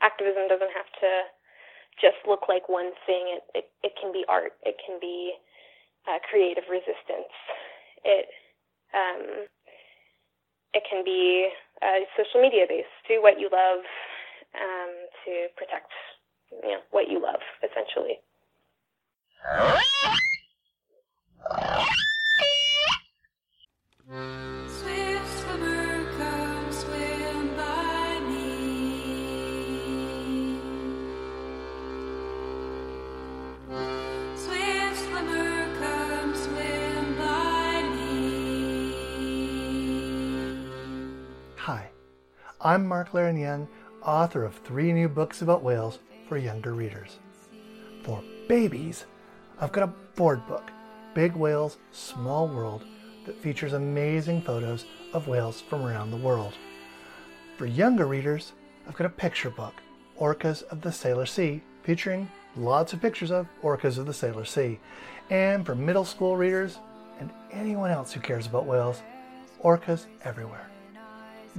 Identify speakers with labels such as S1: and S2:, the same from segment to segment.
S1: activism doesn't have to just look like one thing. It it, it can be art. It can be uh, creative resistance. It um, it can be uh, social media based. Do what you love um, to protect you know what you love, essentially.
S2: I'm Mark Leiren-Young, author of three new books about whales for younger readers. For babies, I've got a board book, Big Whales, Small World, that features amazing photos of whales from around the world. For younger readers, I've got a picture book, Orcas of the Salish Sea, featuring lots of pictures of orcas of the Salish Sea. And for middle school readers and anyone else who cares about whales, Orcas Everywhere.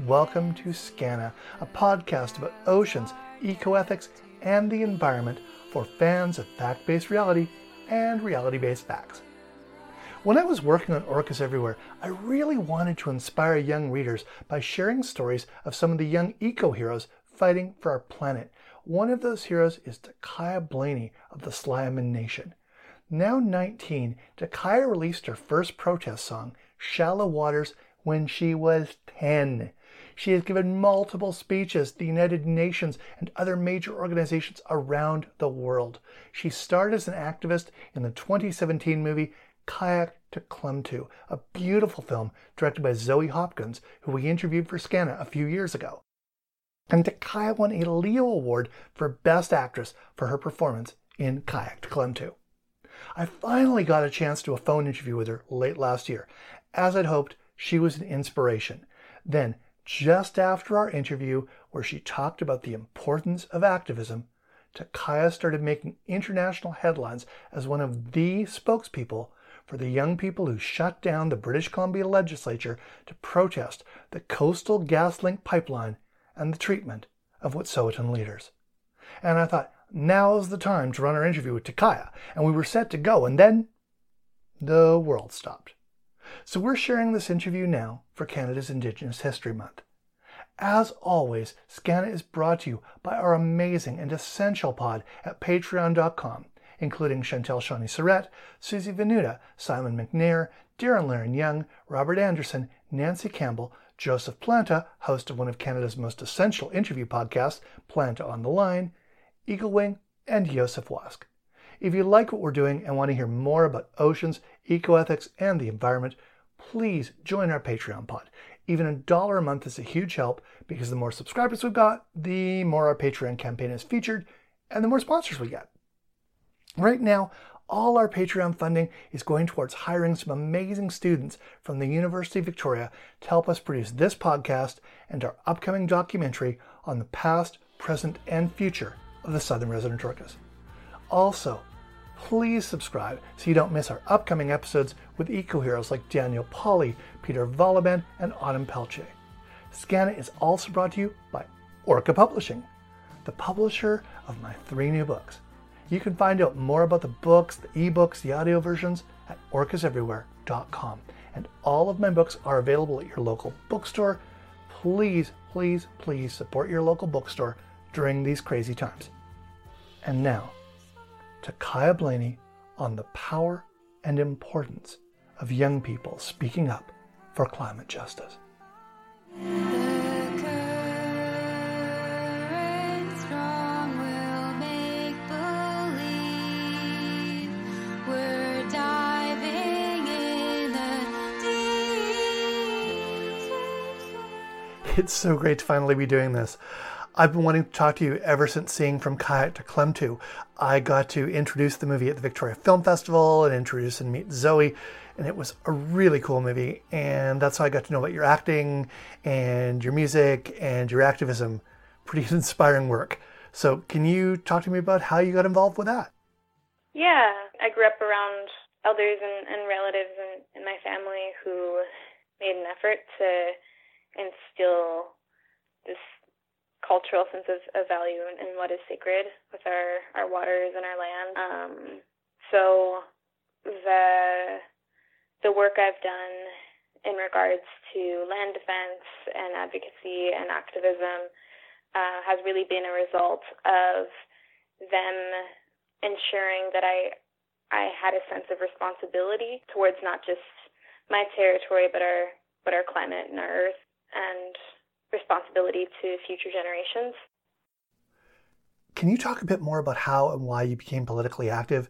S2: Welcome to Skaana, a podcast about oceans, ecoethics, and the environment for fans of fact based reality and reality based facts. When I was working on Orcas Everywhere, I really wanted to inspire young readers by sharing stories of some of the young eco heroes fighting for our planet. One of those heroes is Ta'Kaiya Blaney of the Sliammon Nation. Now 19, Ta'Kaiya released her first protest song, Shallow Waters, when she was 10. She has given multiple speeches to the United Nations and other major organizations around the world. She starred as an activist in the 2017 movie Kayak to Klemtu, a beautiful film directed by Zoe Hopkins, who we interviewed for Skaana a few years ago. And Ta'Kaiya won a Leo Award for Best Actress for her performance in Kayak to Klemtu. I finally got a chance to a phone interview with her late last year. As I'd hoped, she was an inspiration. Then just after our interview, where she talked about the importance of activism, Ta'Kaiya started making international headlines as one of the spokespeople for the young people who shut down the British Columbia legislature to protest the Coastal GasLink pipeline and the treatment of Wet'suwet'en leaders. And I thought, now's the time to run our interview with Ta'Kaiya, and we were set to go, and then the world stopped. So we're sharing this interview now for Canada's Indigenous History Month. As always, Skaana is brought to you by our amazing and essential pod at patreon.com, including Chantel Shawnee Surrett, Susie Venuta, Simon McNair, Darren Leiren-Young, Robert Anderson, Nancy Campbell, Joseph Planta, host of one of Canada's most essential interview podcasts, Planta on the Line, Eagle Wing, and Joseph Wask. If you like what we're doing and want to hear more about oceans, ecoethics, and the environment, please join our Patreon pod. Even a dollar a month is a huge help because the more subscribers we've got, the more our Patreon campaign is featured and the more sponsors we get. Right now, all our Patreon funding is going towards hiring some amazing students from the University of Victoria to help us produce this podcast and our upcoming documentary on the past, present, and future of the Southern Resident Orcas. Also, please subscribe so you don't miss our upcoming episodes with eco heroes like Daniel Pauly, Peter Wohlleben, and Autumn Peltier. Skaana is also brought to you by Orca Publishing, the publisher of my three new books. You can find out more about the books, the ebooks, the audio versions at orcaseverywhere.com. And all of my books are available at your local bookstore. Please, please, please support your local bookstore during these crazy times. And now, Ta'Kaiya Blaney on the power and importance of young people speaking up for climate justice. It's so great to finally be doing this. I've been wanting to talk to you ever since seeing From Kayak to Klemtu. I got to introduce the movie at the Victoria Film Festival and introduce and meet Zoe, and it was a really cool movie. And that's how I got to know about your acting and your music and your activism. Pretty inspiring work. So, can you talk to me about how you got involved with that?
S1: Yeah, I grew up around elders and, and relatives in, in my family who made an effort to instill this cultural sense of, of value and, and, what is sacred with our, our waters and our land. Um, so the the work I've done in regards to land defense and advocacy and activism uh, has really been a result of them ensuring that I I had a sense of responsibility towards not just my territory but our but our climate and our earth and responsibility to future generations.
S2: Can you talk a bit more about how and why you became politically active?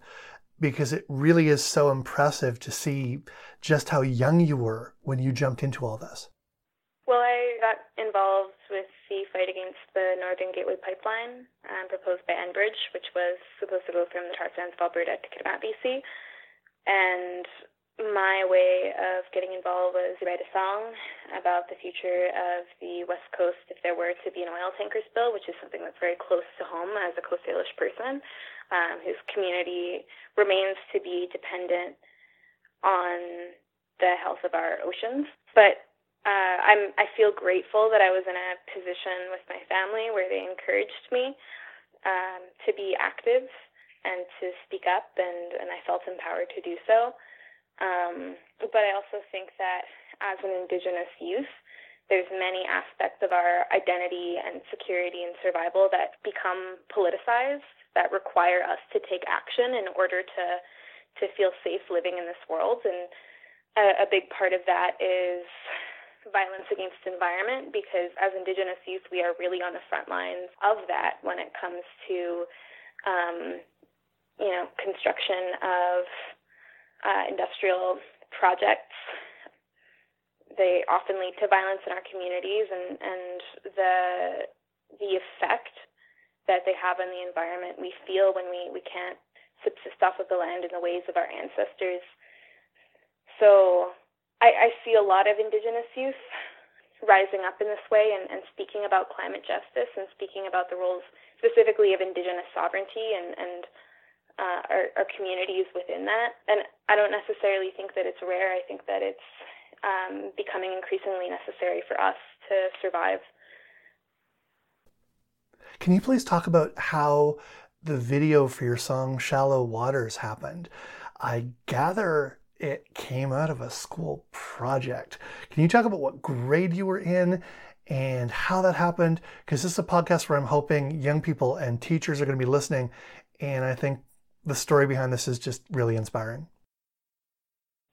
S2: Because it really is so impressive to see just how young you were when you jumped into all this.
S1: Well, I got involved with the fight against the Northern Gateway Pipeline um, proposed by Enbridge, which was supposed to go from the tar sands of Alberta to Kitimat, BC. And my way of getting involved was to write a song about the future of the West Coast if there were to be an oil tanker spill, which is something that's very close to home as a Coast Salish person, um, whose community remains to be dependent on the health of our oceans. But uh, I'm I feel grateful that I was in a position with my family where they encouraged me um, to be active and to speak up, and and I felt empowered to do so. Um, but I also think that as an Indigenous youth, there's many aspects of our identity and security and survival that become politicized that require us to take action in order to to feel safe living in this world. And a, a big part of that is violence against environment because as indigenous youth we are really on the front lines of that when it comes to um, you know construction of uh, industrial projects. They often lead to violence in our communities, and, and the the effect that they have on the environment we feel when we, we can't subsist off of the land in the ways of our ancestors. So I, I see a lot of Indigenous youth rising up in this way and, and speaking about climate justice and speaking about the roles specifically of Indigenous sovereignty and, and uh, our, our communities within that. And I don't necessarily think that it's rare. I think that it's um, becoming increasingly necessary for us to survive.
S2: Can you please talk about how the video for your song Shallow Waters happened? I gather it came out of a school project. Can you talk about what grade you were in and how that happened? Because this is a podcast where I'm hoping young people and teachers are going to be listening. And I think the story behind this is just really inspiring.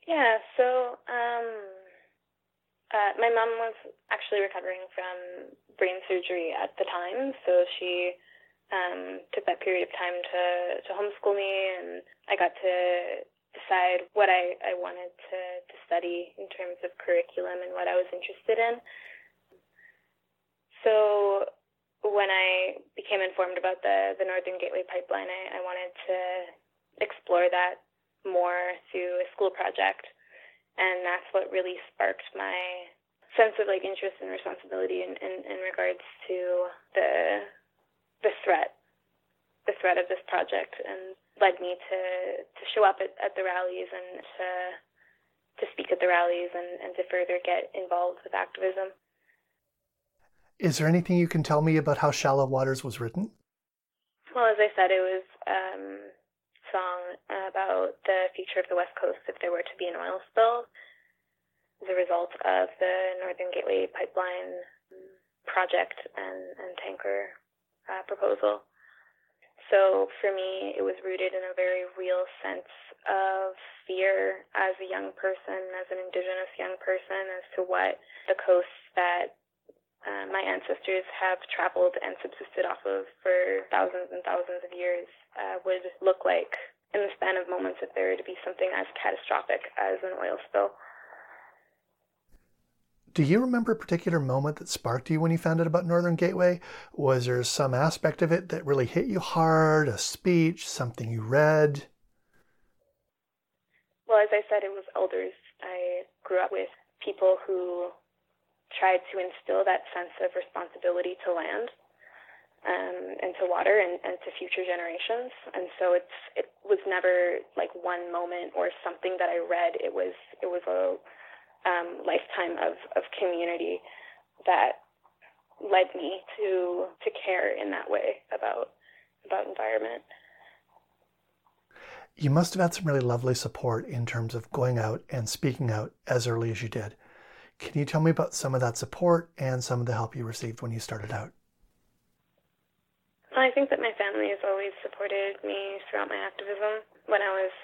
S1: Yeah, so um, uh, my mom was actually recovering from brain surgery at the time, so she um, took that period of time to, to homeschool me, and I got to decide what I, I wanted to, to study in terms of curriculum and what I was interested in. So when I became informed about the, the Northern Gateway Pipeline, I, I wanted to explore that more through a school project. And that's what really sparked my sense of like interest and responsibility in, in, in regards to the the threat the threat of this project and led me to to show up at, at the rallies and to to speak at the rallies and, and to further get involved with activism.
S2: Is there anything you can tell me about how Shallow Waters was written?
S1: Well, as I said, it was um, a song about the future of the West Coast if there were to be an oil spill as a result of the Northern Gateway Pipeline project and, and tanker uh, proposal. So for me, it was rooted in a very real sense of fear as a young person, as an Indigenous young person, as to what the coasts that uh, my ancestors have traveled and subsisted off of for thousands and thousands of years uh, would look like in the span of moments if there were to be something as catastrophic as an oil spill.
S2: Do you remember a particular moment that sparked you when you found out about Northern Gateway? Was there some aspect of it that really hit you hard, a speech, something you read?
S1: Well, as I said, it was elders. I grew up with people who tried to instill that sense of responsibility to land um, and to water and, and to future generations. And so it's it was never like one moment or something that I read. It was it was a um, lifetime of, of community that led me to to care in that way about about environment.
S2: You must have had some really lovely support in terms of going out and speaking out as early as you did. Can you tell me about some of that support and some of the help you received when you started out?
S1: I think that my family has always supported me throughout my activism. When I was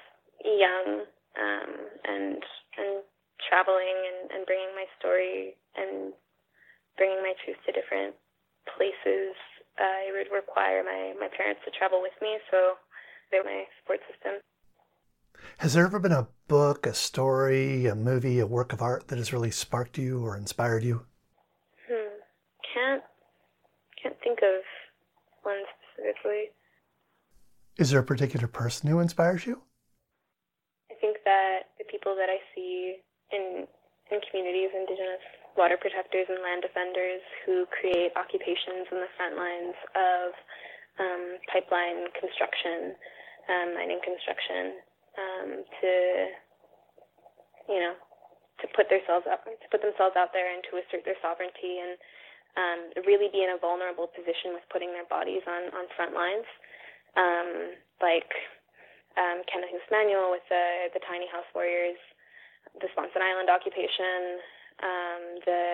S1: young um, and and traveling and, and bringing my story and bringing my truth to different places, uh, it would require my, my parents to travel with me, so they're my support system.
S2: Has there ever been a book, a story, a movie, a work of art that has really sparked you or inspired you?
S1: Hmm. Can't can't think of one specifically.
S2: Is there a particular person who inspires you?
S1: I think that the people that I see in in communities, indigenous water protectors and land defenders who create occupations in the front lines of um, pipeline construction, um, mining construction, um, to you know to put themselves up to put themselves out there and to assert their sovereignty and um, really be in a vulnerable position with putting their bodies on on front lines, um, like um, Kanahus Manuel with the the tiny house warriors, the Sponson Island occupation, um, the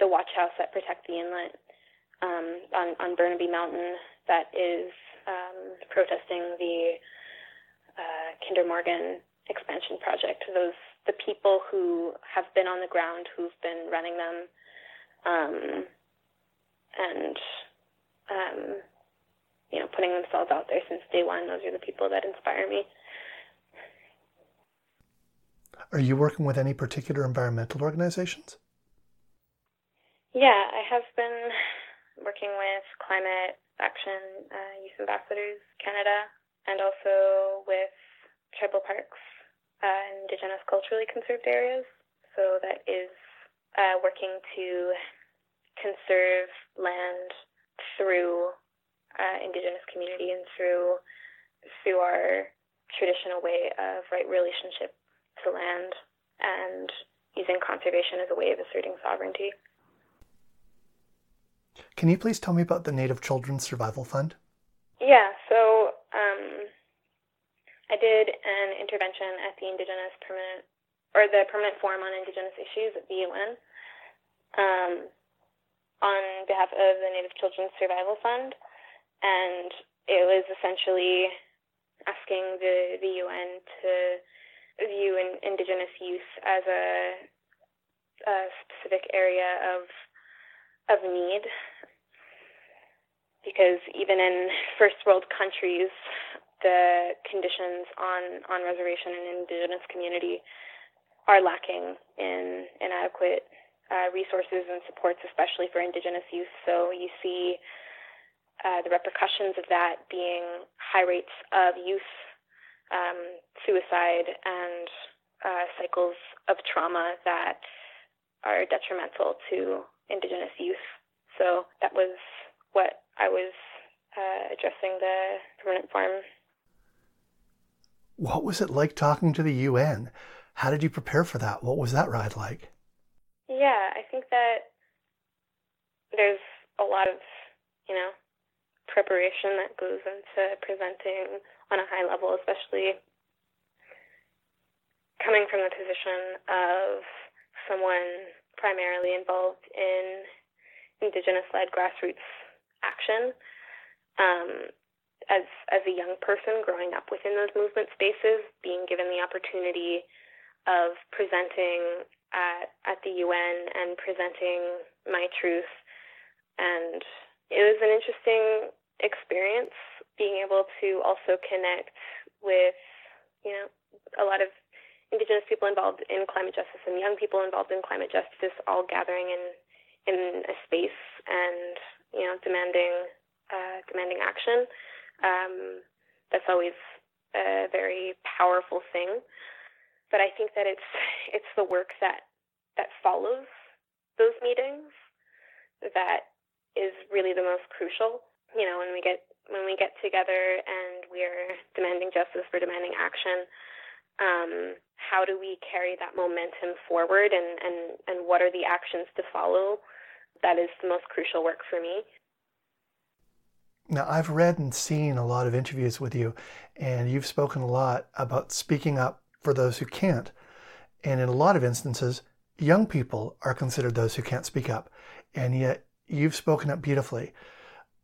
S1: the watch house that protect the inlet um, on on Burnaby Mountain that is um, protesting the uh, Kinder Morgan expansion project. Those the people who have been on the ground, who've been running them, um, and um, you know, putting themselves out there since day one. Those are the people that inspire me.
S2: Are you working with any particular environmental organizations?
S1: Yeah, I have been working with Climate Action uh, Youth Ambassadors Canada and also with tribal parks, uh, Indigenous culturally conserved areas. So that is uh, working to conserve land through uh, Indigenous community and through through our traditional way of right relationship to land and using conservation as a way of asserting sovereignty.
S2: Can you please tell me about the Native Children's Survival Fund?
S1: Yeah, so um, I did an intervention at the Indigenous Permanent, or the Permanent Forum on Indigenous Issues at the UN um, on behalf of the Native Children's Survival Fund, and it was essentially asking the, the UN to view in, Indigenous youth as a, a specific area of of need because even in first world countries, the conditions on, on reservation and indigenous community are lacking in inadequate uh, resources and supports, especially for indigenous youth. So you see uh, the repercussions of that being high rates of youth um, suicide and uh, cycles of trauma that are detrimental to indigenous youth. So that was what I was uh, addressing the permanent forum.
S2: What was it like talking to the UN? How did you prepare for that? What was that ride like?
S1: Yeah, I think that there's a lot of, you know, preparation that goes into presenting on a high level, especially coming from the position of someone primarily involved in Indigenous led grassroots action. Um, as as a young person growing up within those movement spaces, being given the opportunity of presenting at at the UN and presenting my truth, and it was an interesting experience being able to also connect with you know a lot of indigenous people involved in climate justice and young people involved in climate justice all gathering in in a space and you know demanding uh, demanding action. Um, that's always a very powerful thing. But I think that it's it's the work that that follows those meetings that is really the most crucial. You know, when we get when we get together and we're demanding justice, we're demanding action. Um, how do we carry that momentum forward, and, and, and what are the actions to follow that is the most crucial work for me.
S2: Now, I've read and seen a lot of interviews with you, and you've spoken a lot about speaking up for those who can't. And in a lot of instances, young people are considered those who can't speak up. And yet, you've spoken up beautifully.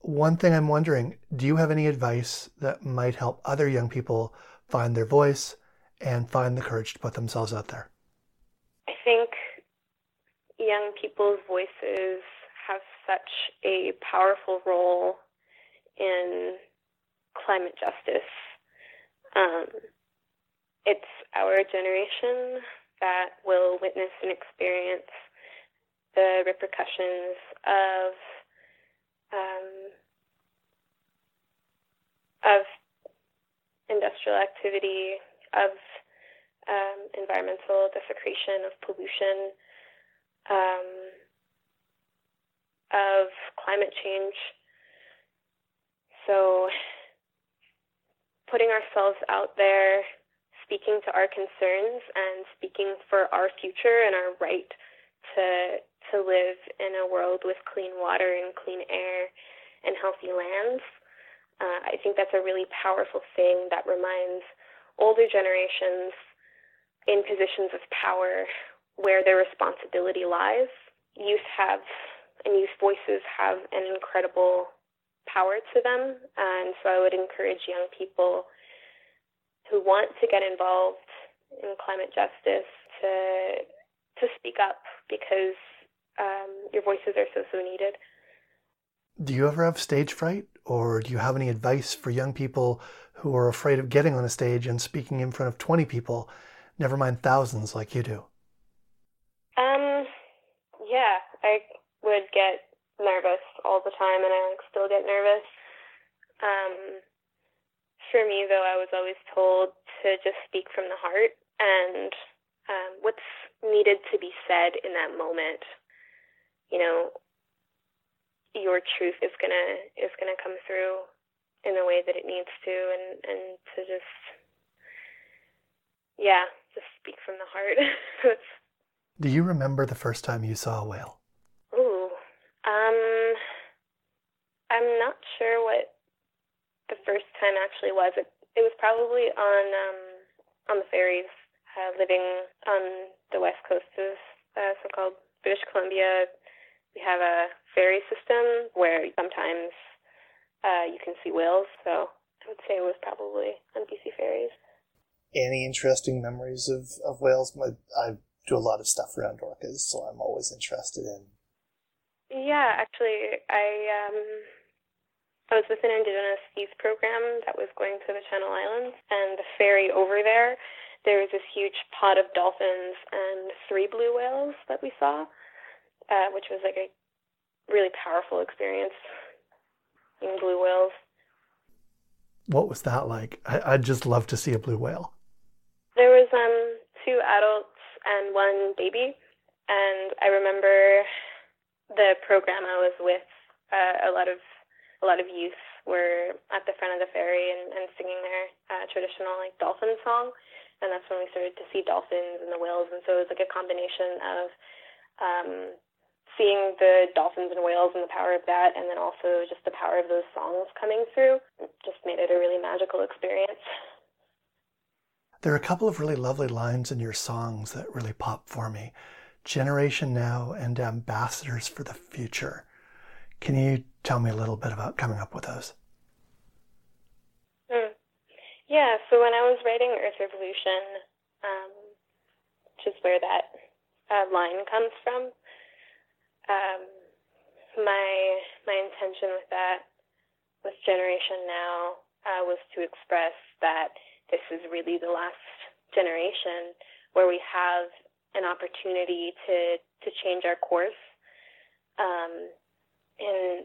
S2: One thing I'm wondering do you have any advice that might help other young people find their voice and find the courage to put themselves out there?
S1: Young people's voices have such a powerful role in climate justice. Um, it's our generation that will witness and experience the repercussions of um, of industrial activity, of um, environmental desecration, of pollution, um, of climate change. So, putting ourselves out there, speaking to our concerns, and speaking for our future and our right to to live in a world with clean water and clean air and healthy lands. Uh, I think that's a really powerful thing that reminds older generations in positions of power where their responsibility lies. Youth have and youth voices have an incredible power to them. And so I would encourage young people who want to get involved in climate justice to to speak up because um, your voices are so so needed.
S2: Do you ever have stage fright, or do you have any advice for young people who are afraid of getting on a stage and speaking in front of twenty people, never mind thousands like you do?
S1: Um, yeah, I would get nervous all the time, and I like still get nervous. Um, for me, though, I was always told to just speak from the heart and um, what's needed to be said in that moment. You know, your truth is gonna is gonna come through in the way that it needs to, and and to just yeah, just speak from the heart.
S2: Do you remember the first time you saw a whale?
S1: Um, I'm not sure what the first time actually was. It, it was probably on um, on the ferries, uh, living on the west coast of uh, so-called British Columbia. We have a ferry system where sometimes uh, you can see whales. So I would say it was probably on BC ferries.
S2: Any interesting memories of, of whales? I do a lot of stuff around orcas, so I'm always interested in
S1: yeah, actually, I um, I was with an Indigenous youth program that was going to the Channel Islands, and the ferry over there, there was this huge pod of dolphins and three blue whales that we saw, uh, which was like a really powerful experience. in blue whales.
S2: What was that like? I, I'd just love to see a blue whale.
S1: There was um two adults and one baby, and I remember the program I was with, uh, a lot of a lot of youth were at the front of the ferry and, and singing their uh, traditional like dolphin song, and that's when we started to see dolphins and the whales, and so it was like a combination of um, seeing the dolphins and whales and the power of that, and then also just the power of those songs coming through, just made it a really magical experience.
S2: There are a couple of really lovely lines in your songs that really pop for me. Generation Now and Ambassadors for the Future. Can you tell me a little bit about coming up with those?
S1: Mm. Yeah, so when I was writing Earth Revolution, um, which is where that uh, line comes from, um, my my intention with that, with Generation Now, uh, was to express that this is really the last generation where we have an opportunity to to change our course um, in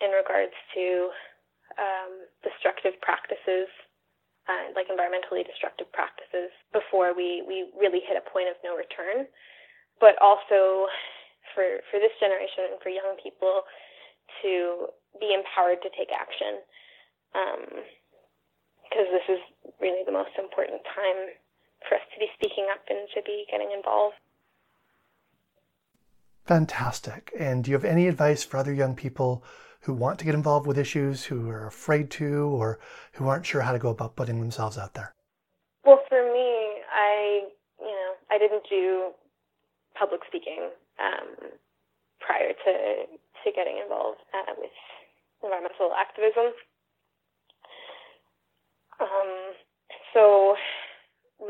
S1: in regards to um, destructive practices, uh, like environmentally destructive practices, before we we really hit a point of no return. But also for for this generation and for young people to be empowered to take action, because um, this is really the most important time for us to be speaking up and to be getting involved.
S2: Fantastic. And do you have any advice for other young people who want to get involved with issues, who are afraid to, or who aren't sure how to go about putting themselves out there?
S1: Well, for me, I, you know, I didn't do public speaking um, prior to to getting involved uh, with environmental activism. Um, so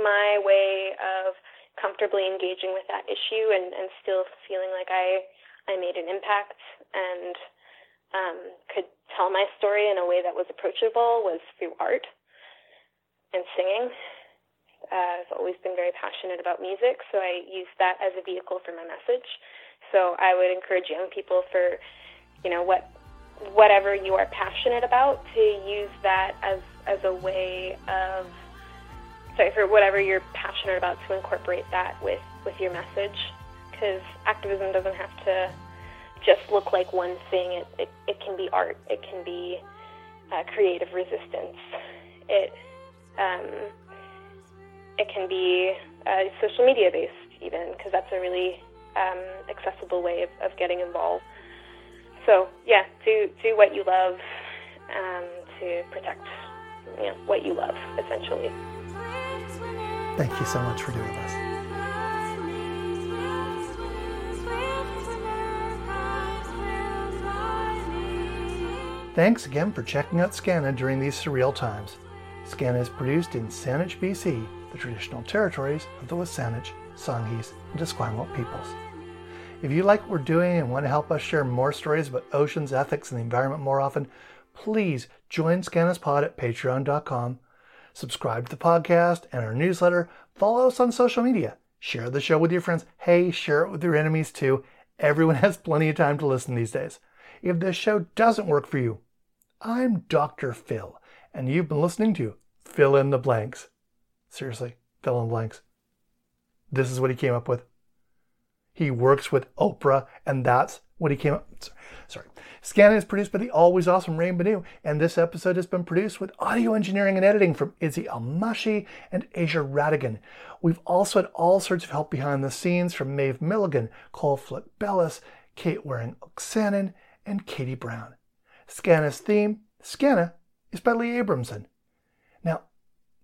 S1: my way of comfortably engaging with that issue and, and still feeling like I I made an impact and um, could tell my story in a way that was approachable was through art and singing. Uh, I've always been very passionate about music, so I used that as a vehicle for my message. So I would encourage young people for, you know, what whatever you are passionate about to use that as as a way of sorry for whatever you're passionate about to incorporate that with with your message because activism doesn't have to just look like one thing. It it, it can be art. It can be uh, creative resistance. It um, it can be uh, social media based even because that's a really um, accessible way of, of getting involved. So yeah, do do what you love um, to protect you know, what you love, essentially.
S2: Thank you so much for doing this. Thanks again for checking out Skaana during these surreal times. Skaana is produced in Saanich, BC, the traditional territories of the WSÁNEĆ, Songhees, and Esquimalt peoples. If you like what we're doing and want to help us share more stories about oceans, ethics, and the environment more often, please join Skaana's Pod at patreon.com. Subscribe to the podcast and our newsletter. Follow us on social media. Share the show with your friends. Hey, share it with your enemies too. Everyone has plenty of time to listen these days. If this show doesn't work for you, I'm Dr. Phil, and you've been listening to Fill in the Blanks. Seriously, fill in the blanks. This is what he came up with. He works with Oprah, and that's what he came up. Sorry. Skaana is produced by the always awesome Rain Banu, and this episode has been produced with audio engineering and editing from Izzy Almashi and Asia Radigan. We've also had all sorts of help behind the scenes from Maeve Milligan, Cole Flick Bellis, Kate Waring Oksanen, and Katie Brown. Skaana's theme, Skaana, is by Lee Abramson. Now,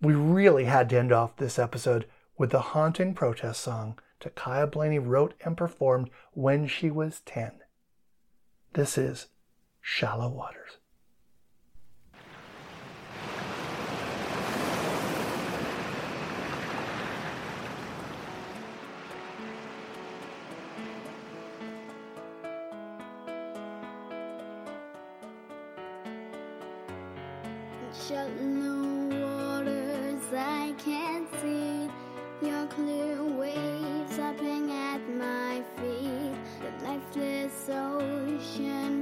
S2: we really had to end off this episode with the haunting protest song Ta'Kaiya Blaney wrote and performed when she was 10. This is Shallow Waters.
S3: Shallow waters, I can't see your clear waves lapping at my feet. The lifeless black,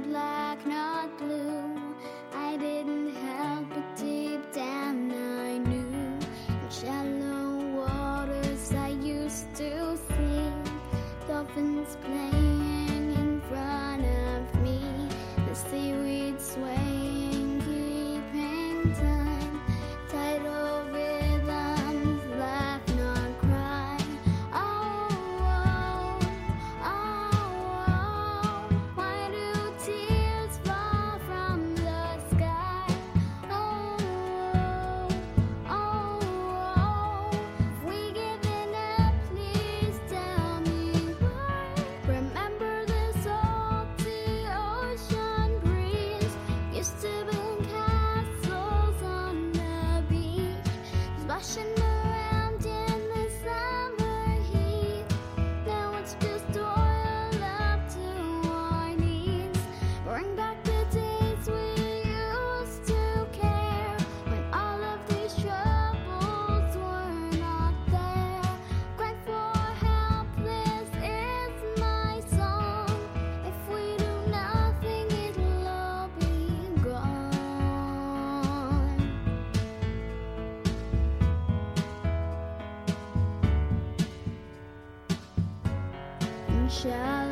S3: In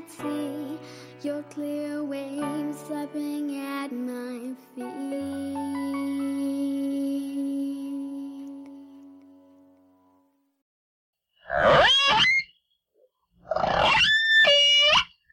S3: can't see your clear